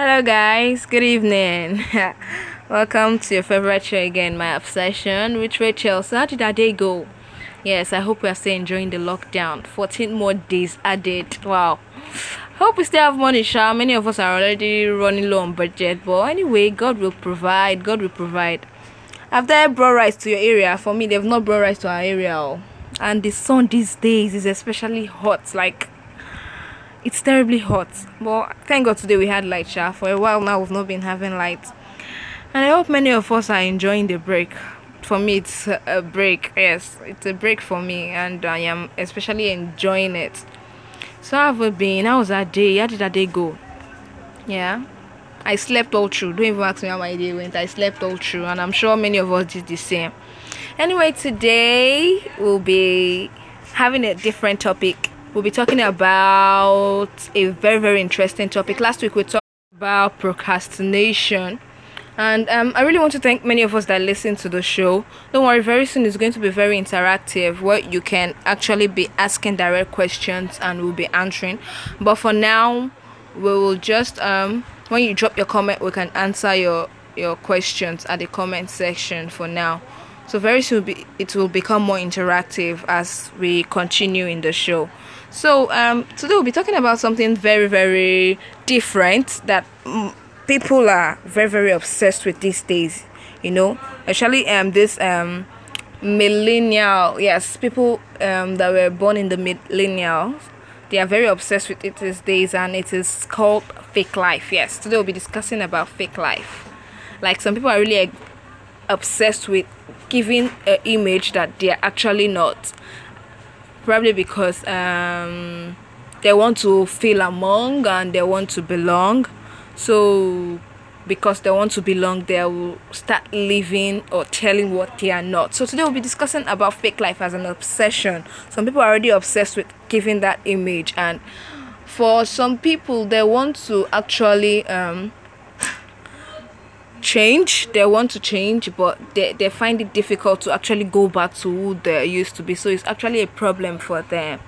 Hello, guys. Good evening. Welcome to your favorite show again, My Obsession with Rachel. So, how did our day go? Yes, I hope we are still enjoying the lockdown. 14 more days added. Wow. Hope we still have money, Sha. Many of us are already running low on budget. But anyway, God will provide. God will provide. After I brought rice to your area, for me, they've not brought rice to our area. oh. And the sun these days is especially hot. Like, it's terribly hot. But thank God today we had light, Sha. For a while now, we've not been having light. And I hope many of us are enjoying the break. For me, it's a a break. Yes, it's a break for me, and I am especially enjoying it. So, how have we been? How was that day? How did that day go? Yeah. I slept all through. Don't even ask me how my day went. I slept all through, and I'm sure many of us did the same. Anyway, today we'll be having a different topic. We'll be talking about a very, very interesting topic. Last week we talked about procrastination. And um, I really want to thank many of us that listen to the show. Don't worry, very soon it's going to be very interactive where you can actually be asking direct questions and we'll be answering. But for now, we will just um when you drop your comment we can answer your your questions at the comment section for now so very soon it will become more interactive as we continue in the show so um today we'll be talking about something very very different that people are very very obsessed with these days you know? Especially um this um millennial yes people um that were born in the millennial. they are very obsessed with it these days and it is called fake life yes. Today we'll be discussing about fake life. Like some people are really obsessed with giving an image that they are actually not probably because um they want to feel among and they want to belong. So because they want to belong they will start living or telling what they are not. So today we'll be discussing about fake life as an obsession. Some people are already obsessed with giving that image and for some people they want to actually um change. They want to change but they, they find it difficult to actually go back to who they used to be. So it's actually a problem for them.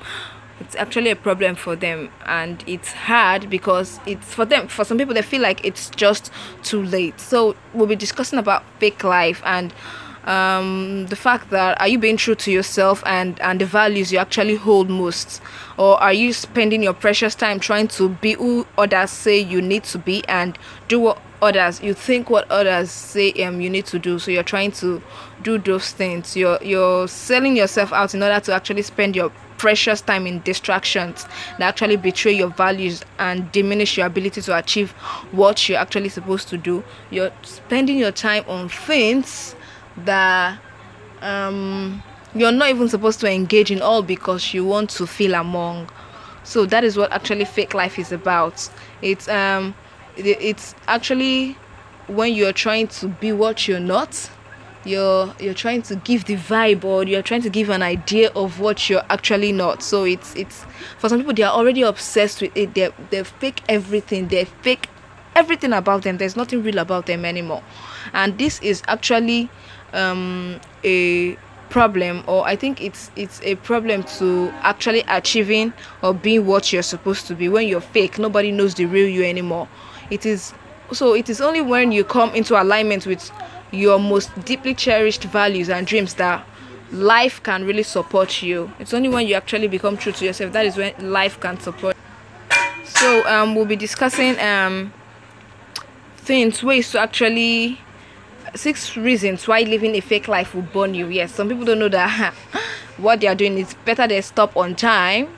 It's actually a problem for them. And it's hard because it's for them for some people they feel like it's just too late. So we'll be discussing about fake life and um the fact that are you being true to yourself and and the values you actually hold most? Or are you spending your precious time trying to be who others say you need to be and do what others you think what others say um you need to do. So you're trying to do those things. You're you're selling yourself out in order to actually spend your precious time in distractions that actually betray your values and diminish your ability to achieve what you're actually supposed to do. You're spending your time on things that um you're not even supposed to engage in all because you want to feel among. So that is what actually fake life is about. It's um it's actually when you're trying to be what you're not you're you're trying to give the vibe or you're trying to give an idea of what you're actually not. So it's it's for some people they are already obsessed with it. They they fake everything. They fake everything about them. There's nothing real about them anymore. And this is actually um a problem or i think it's it's a problem to actually achieving or being what you're supposed to be. When you're fake nobody knows the real you anymore it is so it is only when you come into alignment with your most deeply cherished values and dreams that life can really support you. It's only when you actually become true to yourself that is when life can support. So um we'll be discussing um things ways to actually six reasons why living a fake life will burn you. Yes some people don't know that what they are doing. Is better they stop on time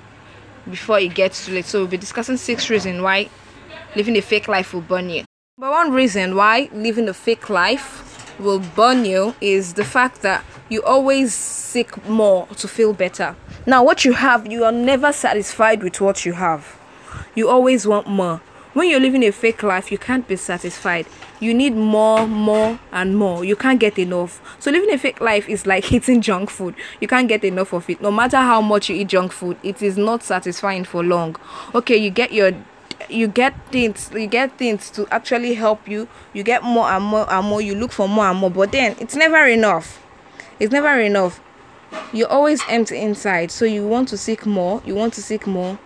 before it gets too late. So we'll be discussing six reasons why living a fake life will burn you. But one reason why living a fake life will burn you is the fact that you always seek more to feel better. Now what you have you are never satisfied with what you have. You always want more. When you're living a fake life you can't be satisfied. You need more more and more. You can't get enough. So living a fake life is like eating junk food. You can't get enough of it. No matter how much you eat junk food it is not satisfying for long. Okay you get your you get things you get things to actually help you you get more and more and more you look for more and more but then it's never enough it's never enough you're always empty inside so you want to seek more you want to seek more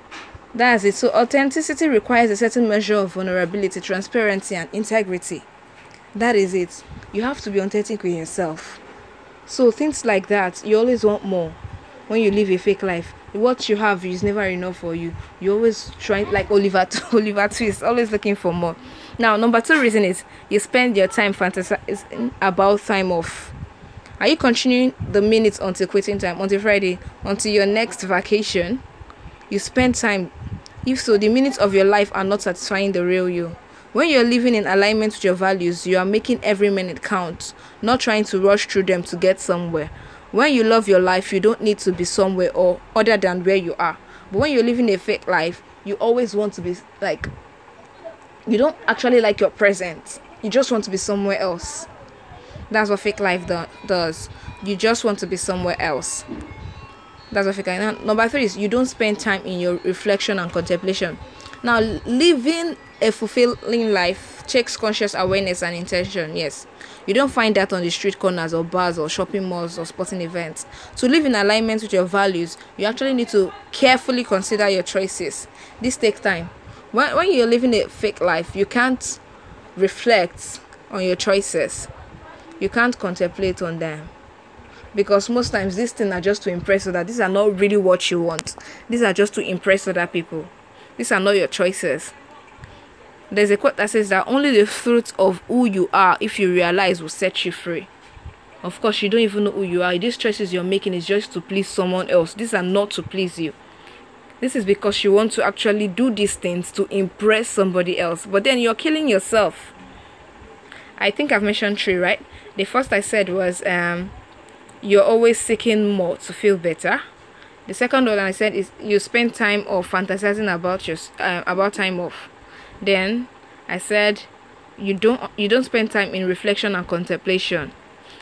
That's it. So authenticity requires a certain measure of vulnerability, transparency, and integrity. That is it. You have to be authentic with yourself. So things like that, you always want more when you live a fake life. What you have is never enough for you. You always try like Oliver Oliver Twist, always looking for more. Now, number two reason is you spend your time fantasizing about time off. Are you continuing the minutes until quitting time until Friday until your next vacation? You spend time. If so, the minutes of your life are not satisfying the real you. When you're living in alignment with your values, you are making every minute count, not trying to rush through them to get somewhere. When you love your life, you don't need to be somewhere or other than where you are. But when you're living a fake life, you always want to be like you don't actually like your present. You just want to be somewhere else. That's what fake life do- does. You just want to be somewhere else. That's what fake life. Number three is you don't spend time in your reflection and contemplation. Now, living a fulfilling life takes conscious awareness and intention. Yes, you don't find that on the street corners or bars or shopping malls or sporting events. To live in alignment with your values, you actually need to carefully consider your choices. This takes time. When, when you're living a fake life, you can't reflect on your choices, you can't contemplate on them because most times these things are just to impress others. These are not really what you want. These are just to impress other people. These are not your choices. There's a quote that says that only the fruit of who you are, if you realize, will set you free. Of course, you don't even know who you are. These choices you're making is just to please someone else. These are not to please you. This is because you want to actually do these things to impress somebody else. But then you're killing yourself. I think I've mentioned three, right? The first I said was um, you're always seeking more to feel better. The second one I said is you spend time off fantasizing about your uh, about time off. Then I said you don't you don't spend time in reflection and contemplation.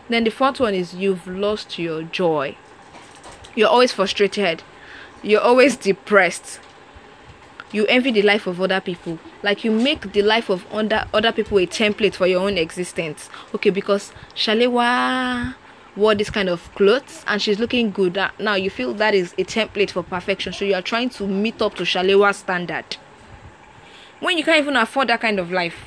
Then the fourth one is you've lost your joy. You're always frustrated. You're always depressed. You envy the life of other people. Like you make the life of other other people a template for your own existence. Okay, because Shalewa wore this kind of clothes and she's looking good. Now you feel that is a template for perfection. So you are trying to meet up to Shalewa's standard when you can't even afford that kind of life.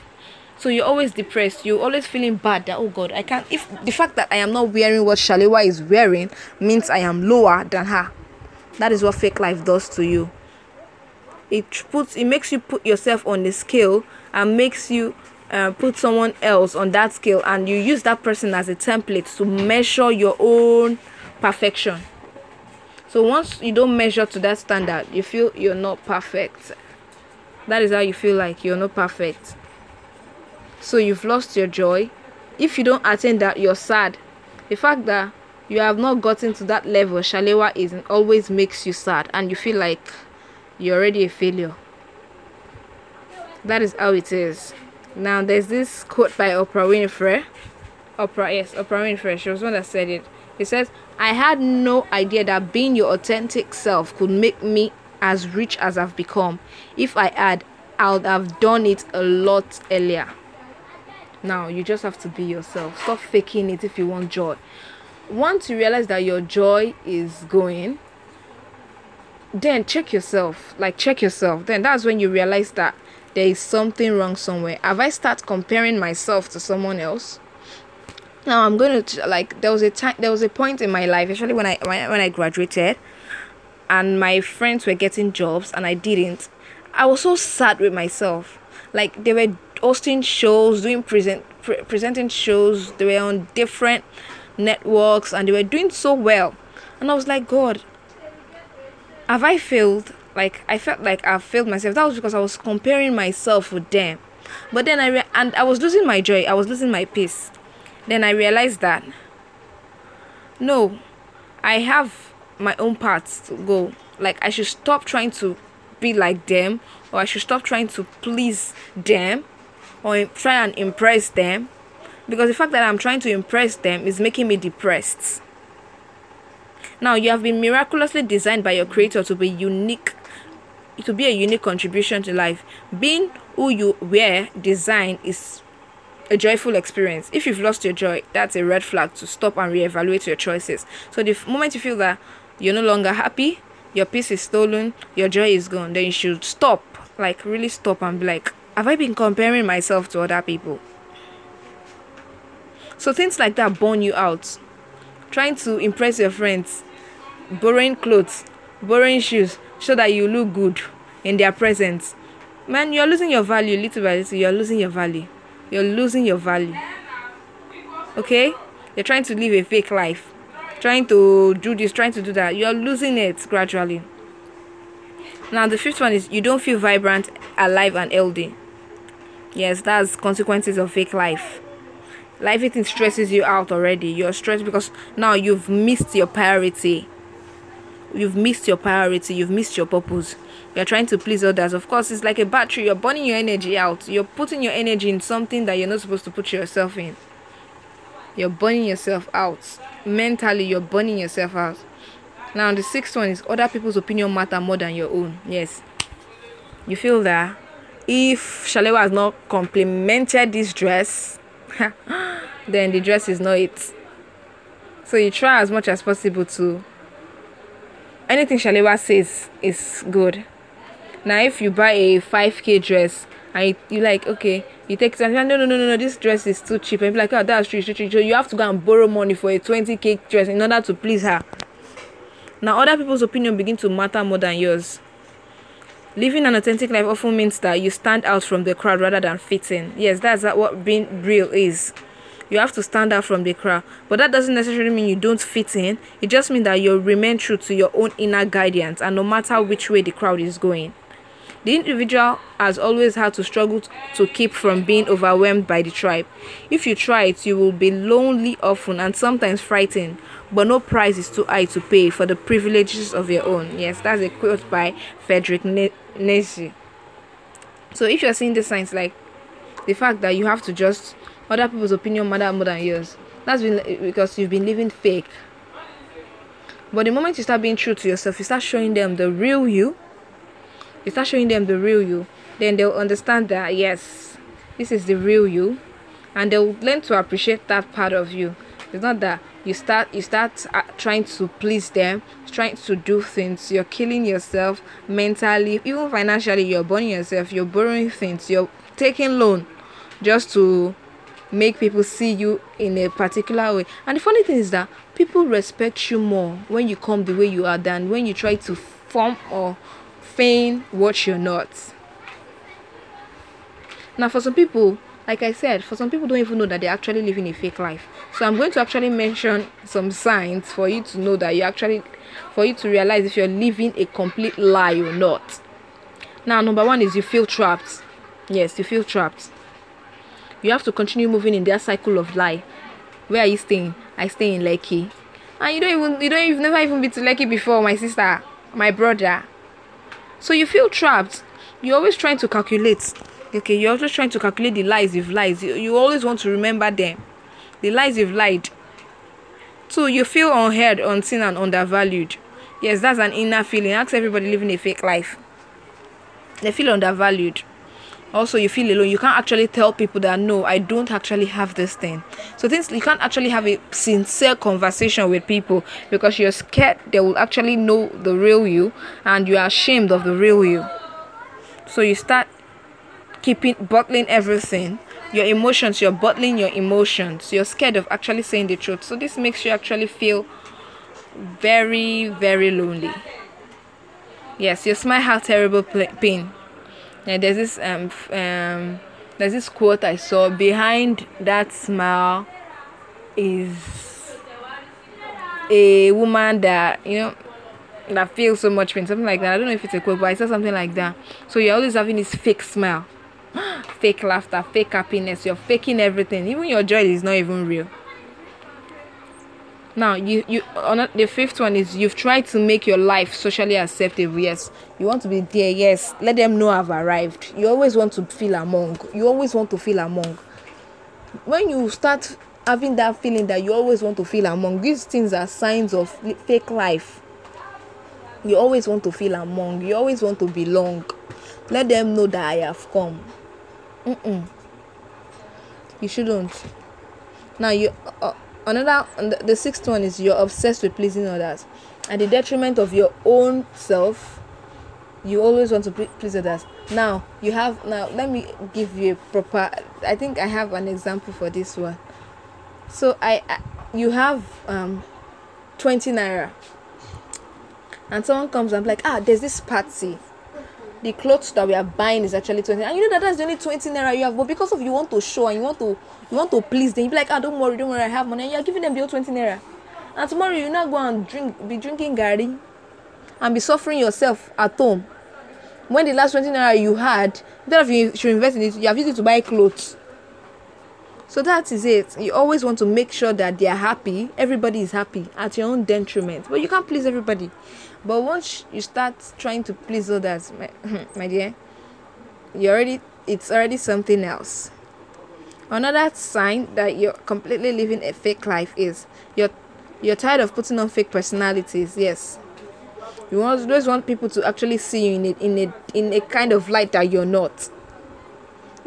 So you're always depressed. You're always feeling bad that oh god i can't if the fact that i am not wearing what shalewa is wearing means i am lower than her. That is what fake life does to you. It puts it makes you put yourself on the scale and makes you uh, put someone else on that scale and you use that person as a template to measure your own perfection. So once you don't measure to that standard you feel you're not perfect that is how you feel like you're not perfect. So you've lost your joy. If you don't attain that you're sad. The fact that you have not gotten to that level shalewa is always makes you sad and you feel like you're already a failure. That is how it is. Now there's this quote by oprah winfrey. Oprah yes oprah winfrey. She was one that said it. It says i had no idea that being your authentic self could make me as rich as I've become. If I had, I would have done it a lot earlier. Now, you just have to be yourself. Stop faking it if you want joy. Once you realize that your joy is going, then check yourself. Like, check yourself. Then that's when you realize that there is something wrong somewhere. Have I start comparing myself to someone else? Now I'm going to like there was a time there was a point in my life, especially when I when, when I graduated and my friends were getting jobs and I didn't, I was so sad with myself. Like they were hosting shows, doing present pre- presenting shows. They were on different networks and they were doing so well. And I was like, God, have I failed? Like I felt like I failed myself. That was because I was comparing myself with them. But then I re- and I was losing my joy. I was losing my peace. Then I realized that no, I have my own path to go. Like I should stop trying to be like them or I should stop trying to please them or try and impress them because the fact that I'm trying to impress them is making me depressed. Now, you have been miraculously designed by your creator to be unique to be a unique contribution to life. Being who you were designed is a joyful experience. If you've lost your joy, that's a red flag to stop and reevaluate your choices. So the moment you feel that you're no longer happy, your peace is stolen, your joy is gone, then you should stop. Like really stop and be like, have I been comparing myself to other people? So things like that burn you out. Trying to impress your friends, borrowing clothes, borrowing shoes, so that you look good in their presence. Man, you're losing your value little by little. You're losing your value. You're losing your value. Okay? You're trying to live a fake life. Trying to do this, trying to do that. You're losing it gradually. Now, the fifth one is you don't feel vibrant, alive, and healthy. Yes, that's consequences of fake life. Life eating stresses you out already. You're stressed because now you've missed your priority. You've missed your priority. You've missed your purpose. You're trying to please others. Of course, it's like a battery. You're burning your energy out. You're putting your energy in something that you're not supposed to put yourself in. You're burning yourself out. Mentally, you're burning yourself out. Now, the sixth one is other people's opinion matter more than your own. Yes. You feel that if Shalewa has not complimented this dress, then the dress is not it. So you try as much as possible to anything Shalewa says is good. Now if you buy a 5k dress and you, you like okay, you take it and no no no no no this dress is too cheap and be like oh that's true, true. So you have to go and borrow money for a 20k dress in order to please her. Now other people's opinion begin to matter more than yours. Living an authentic life often means that you stand out from the crowd rather than fit in. Yes, that's what being real is. You have to stand out from the crowd. But that doesn't necessarily mean you don't fit in. It just means that you remain true to your own inner guidance and no matter which way the crowd is going. The individual has always had to struggle to keep from being overwhelmed by the tribe. If you try it, you will be lonely often and sometimes frightened, but no price is too high to pay for the privileges of your own. Yes, that's a quote by Frederick Nietzsche. So if you're seeing the signs like the fact that you have to just other people's opinion matter more than yours, that's been eh, because you've been living fake. But the moment you start being true to yourself, you start showing them the real you. You start showing them the real you, then they'll understand that yes, this is the real you, and they'll learn to appreciate that part of you. It's not that you start you start uh, trying to please them trying to do things you're killing yourself mentally even financially you're burning yourself you're borrowing things you're taking loan just to make people see you in a particular way and the funny thing is that people respect you more when you come the way you are than when you try to form or feign what you're not now for some people like I said, for some people don't even know that they're actually living a fake life. So I'm going to actually mention some signs for you to know that you actually for you to realize if you're living a complete lie or not. Now, number one is you feel trapped. Yes, you feel trapped. You have to continue moving in that cycle of lie. Where are you staying? I stay in Lekki. And you don't even you don't you've never even been to Lekki before, my sister, my brother. So you feel trapped. You're always trying to calculate. Okay you're always trying to calculate the lies you've lied. You, you always want to remember them. The lies you've lied. So you feel unheard unseen and undervalued. Yes that's an inner feeling. Ask everybody living a fake life. They feel undervalued also you feel alone. You can't actually tell people that no i don't actually have this thing. So things you can't actually have a sincere conversation with people because you're scared they will actually know the real you and you are ashamed of the real you. So you start keeping bottling everything your emotions you're bottling your emotions. You're scared of actually saying the truth. So this makes you actually feel very very lonely. Yes your smile has terrible pain and there's this um um there's this quote i saw behind that smile is a woman that you know that feels so much pain something like that i don't know if it's a quote but i saw something like that so you're always having this fake smile fake laughter, fake happiness. You're faking everything. Even your joy is not even real. Now, you you on the fifth one is you've tried to make your life socially acceptable. Yes, you want to be there. Yes, let them know I've arrived. You always want to feel among. You always want to feel among. When you start having that feeling that you always want to feel among, these things are signs of fake life. You always want to feel among. You always want to belong. Let them know that I have come. Mm-mm. You shouldn't. Now you uh, another the, sixth one is you're obsessed with pleasing others. at the detriment of your own self you always want to please others. Now you have now let me give you a proper i think i have an example for this one. So i, I you have um 20 naira. And someone comes and I'm like ah there's this party the clothes that we are buying is actually 20 and you know that that's the only 20 naira you have but because of you want to show and you want to you want to please them you be like ah don't worry don't worry i have money. And you're giving them the old 20 naira. And tomorrow you not go and drink be drinking gari and be suffering yourself at home. When the last 20 naira you had instead of you should invest in it you have used it to buy clothes so that is it. You always want to make sure that they are happy. Everybody is happy at your own detriment. But you can't please everybody. But once you start trying to please others my, my dear you already it's already something else. Another sign that you're completely living a fake life is you're you're tired of putting on fake personalities. Yes. You always want people to actually see you in a, in a in a kind of light that you're not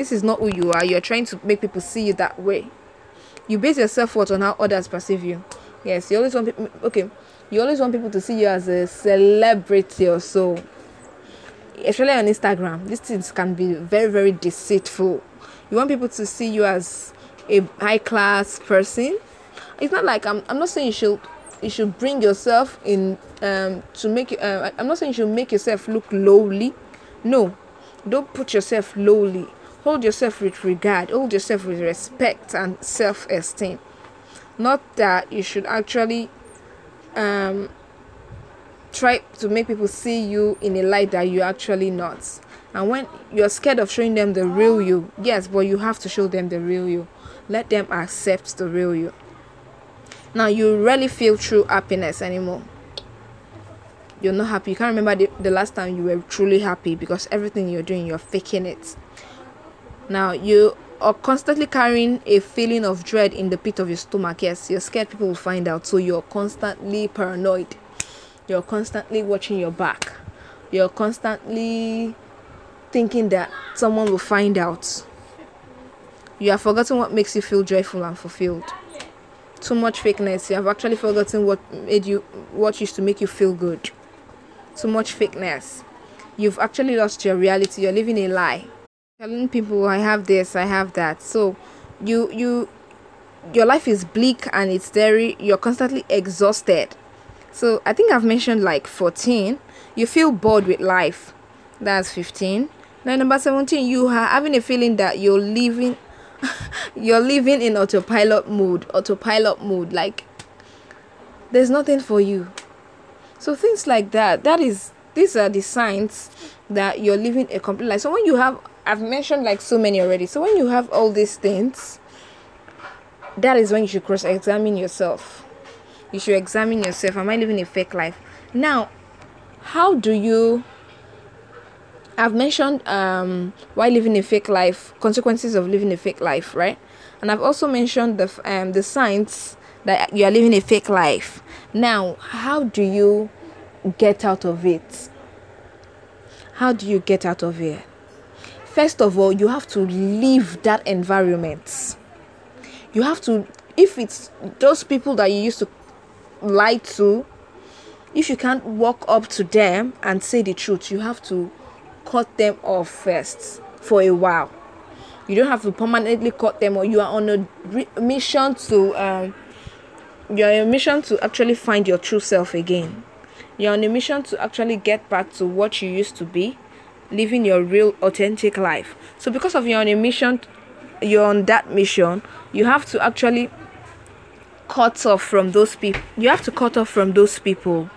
this is not who you are. You're trying to make people see you that way. You base your self-worth on how others perceive you. Yes you always want people okay. You always want people to see you as a celebrity or so. Especially on instagram these things can be very very deceitful. You want people to see you as a high class person? It's not like i'm, I'm not saying you should you should bring yourself in um to make uh, i'm not saying you should make yourself look lowly. No don't put yourself lowly hold yourself with regard hold yourself with respect and self-esteem not that you should actually um, try to make people see you in a light that you're actually not. And when you're scared of showing them the real you, yes, but you have to show them the real you. Let them accept the real you. Now you really feel true happiness anymore. You're not happy. You can't remember the, the last time you were truly happy because everything you're doing, you're faking it. Now you are constantly carrying a feeling of dread in the pit of your stomach. Yes, you're scared people will find out, so you're constantly paranoid. You're constantly watching your back. You're constantly thinking that someone will find out. You have forgotten what makes you feel joyful and fulfilled. Too much fakeness. You have actually forgotten what made you what used to make you feel good. Too much fakeness. You've actually lost your reality. You're living a lie telling people i have this i have that. So you you your life is bleak and it's very you're constantly exhausted. So i think i've mentioned like 14 you feel bored with life. That's 15 now number 17 you are having a feeling that you're living you're living in autopilot mode autopilot mode like there's nothing for you. So things like that that is these are the signs that you're living a complete life. So when you have I've mentioned like so many already. So when you have all these things, that is when you should cross examine yourself. You should examine yourself. Am I living a fake life? Now, how do you I've mentioned um why living a fake life, consequences of living a fake life, right? And I've also mentioned the um the signs that you are living a fake life. Now, how do you get out of it? How do you get out of it? First of all you have to leave that environment. You have to if it's those people that you used to lie to if you can't walk up to them and say the truth you have to cut them off first for a while. You don't have to permanently cut them or you are on a mission to um, you're on a mission to actually find your true self again. You're on a mission to actually get back to what you used to be living your real authentic life. So because of you're on a mission you're on that mission you have to actually cut off from those people you have to cut off from those people.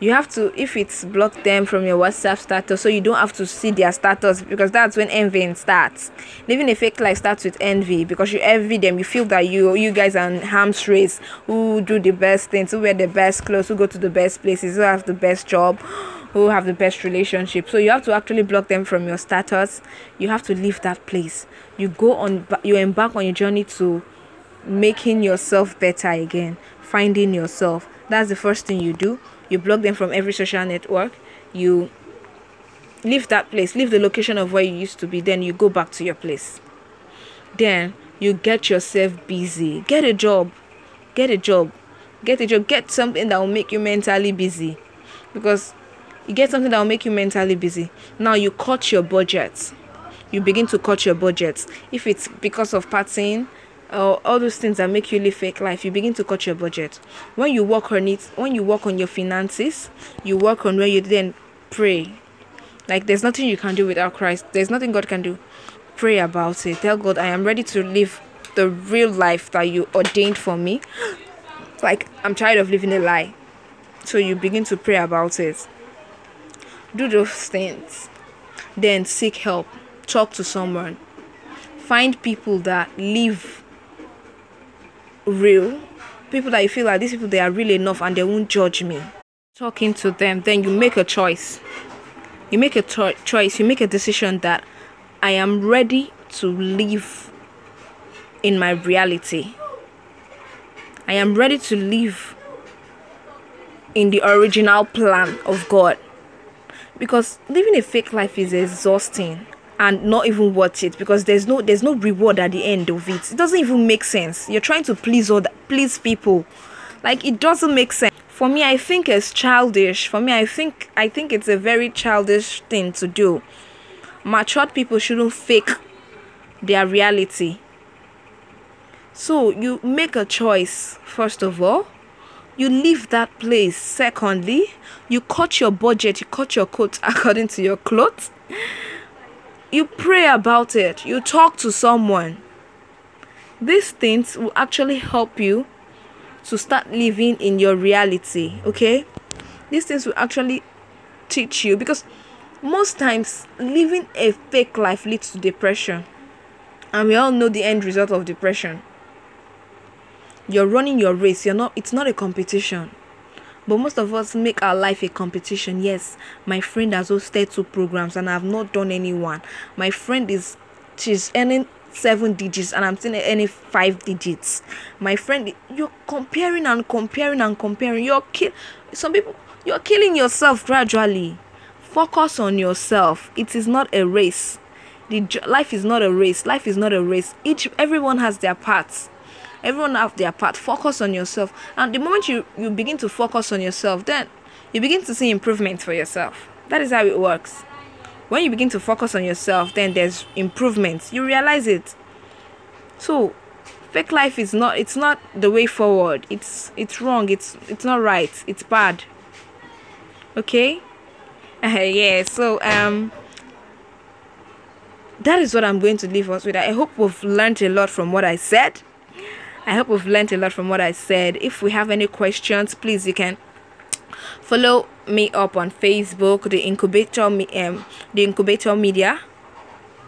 You have to if it's block them from your whatsapp status so you don't have to see their status because that's when envy starts. Living a fake life starts with envy because you envy them. You feel that you you guys are in race. Who do the best things? Who wear the best clothes? Who go to the best places? Who have the best job who have the best relationship. So you have to actually block them from your status. You have to leave that place. You go on you embark on your journey to making yourself better again finding yourself. That's the first thing you do. You block them from every social network. You leave that place leave the location of where you used to be then you go back to your place. Then you get yourself busy. Get a job. Get a job. Get a job. Get something that will make you mentally busy. Because you get something that will make you mentally busy. Now you cut your budget. You begin to cut your budget. If it's because of partying or all those things that make you live fake life you begin to cut your budget. When you work on it when you work on your finances you work on where you then pray. Like there's nothing you can do without christ. There's nothing god can do. Pray about it. Tell god i am ready to live the real life that you ordained for me. Like i'm tired of living a lie. So you begin to pray about it do those things then seek help talk to someone find people that live real people that you feel like these people they are real enough and they won't judge me. Talking to them then you make a choice. You make a to- choice you make a decision that i am ready to live in my reality. I am ready to live in the original plan of god because living a fake life is exhausting and not even worth it because there's no there's no reward at the end of it. It doesn't even make sense. You're trying to please other please people. Like it doesn't make sense. For me, I think it's childish. For me, I think I think it's a very childish thing to do. Matured people shouldn't fake their reality. So you make a choice first of all you leave that place. Secondly, you cut your budget, you cut your coat according to your clothes. You pray about it, you talk to someone. These things will actually help you to start living in your reality, okay? These things will actually teach you because most times living a fake life leads to depression. And we all know the end result of depression you're running your race you're not it's not a competition. But most of us make our life a competition. Yes my friend has hosted two programs and i've not done any one. My friend is she's earning seven digits and i'm still earning five digits. My friend you're comparing and comparing and comparing. You're kill some people you're killing yourself gradually. Focus on yourself. It is not a race. The life is not a race. Life is not a race. Each everyone has their parts everyone have their part. Focus on yourself. And the moment you you begin to focus on yourself then you begin to see improvement for yourself. That is how it works. When you begin to focus on yourself then there's improvement. You realize it. So fake life is not it's not the way forward. It's it's wrong. It's it's not right. It's bad. Okay? Uh, yeah so um that is what i'm going to leave us with. I hope we've learned a lot from what i said I hope we've learned a lot from what I said. If we have any questions, please you can follow me up on Facebook, the incubator um, the incubator media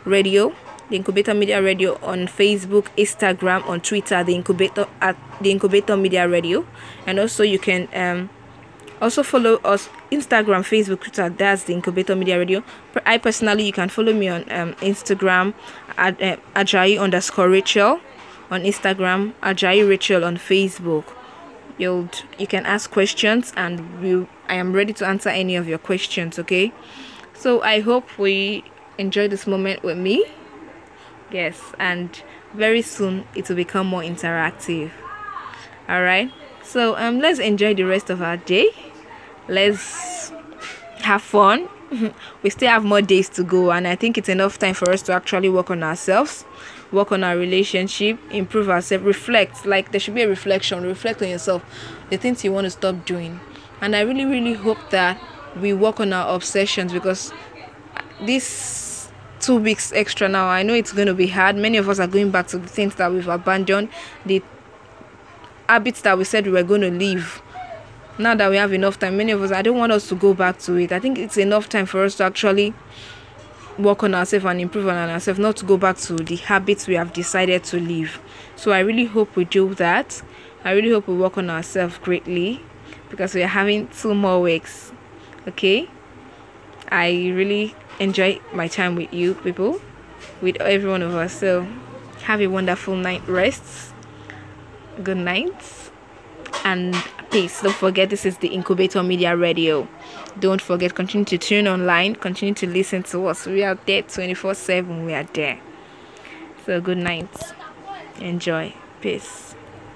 radio, the incubator media radio on Facebook, Instagram, on Twitter, the incubator at the incubator media radio, and also you can um also follow us Instagram, Facebook, Twitter. That's the incubator media radio. I personally, you can follow me on um Instagram at uh, Ajayi underscore Rachel on Instagram, Ajayi Rachel on Facebook. You'll you can ask questions and we I am ready to answer any of your questions, okay? So I hope we enjoy this moment with me. Yes, and very soon it will become more interactive. Alright. So um let's enjoy the rest of our day. Let's have fun. we still have more days to go and I think it's enough time for us to actually work on ourselves work on our relationship, improve ourselves, reflect. Like there should be a reflection, reflect on yourself, the things you want to stop doing. And I really, really hope that we work on our obsessions because this two weeks extra now, I know it's going to be hard. Many of us are going back to the things that we've abandoned, the habits that we said we were going to leave. Now that we have enough time, many of us, I don't want us to go back to it. I think it's enough time for us to actually work on ourselves and improve on ourselves, not to go back to the habits we have decided to leave. So I really hope we do that. I really hope we work on ourselves greatly because we are having two more weeks. Okay? I really enjoy my time with you people, with every one of us. So have a wonderful night rest. Good night. And peace. Don't forget this is the Incubator Media Radio. Don't forget, continue to tune online, continue to listen to us. We are there 24 7. We are there. So, good night. Enjoy. Peace.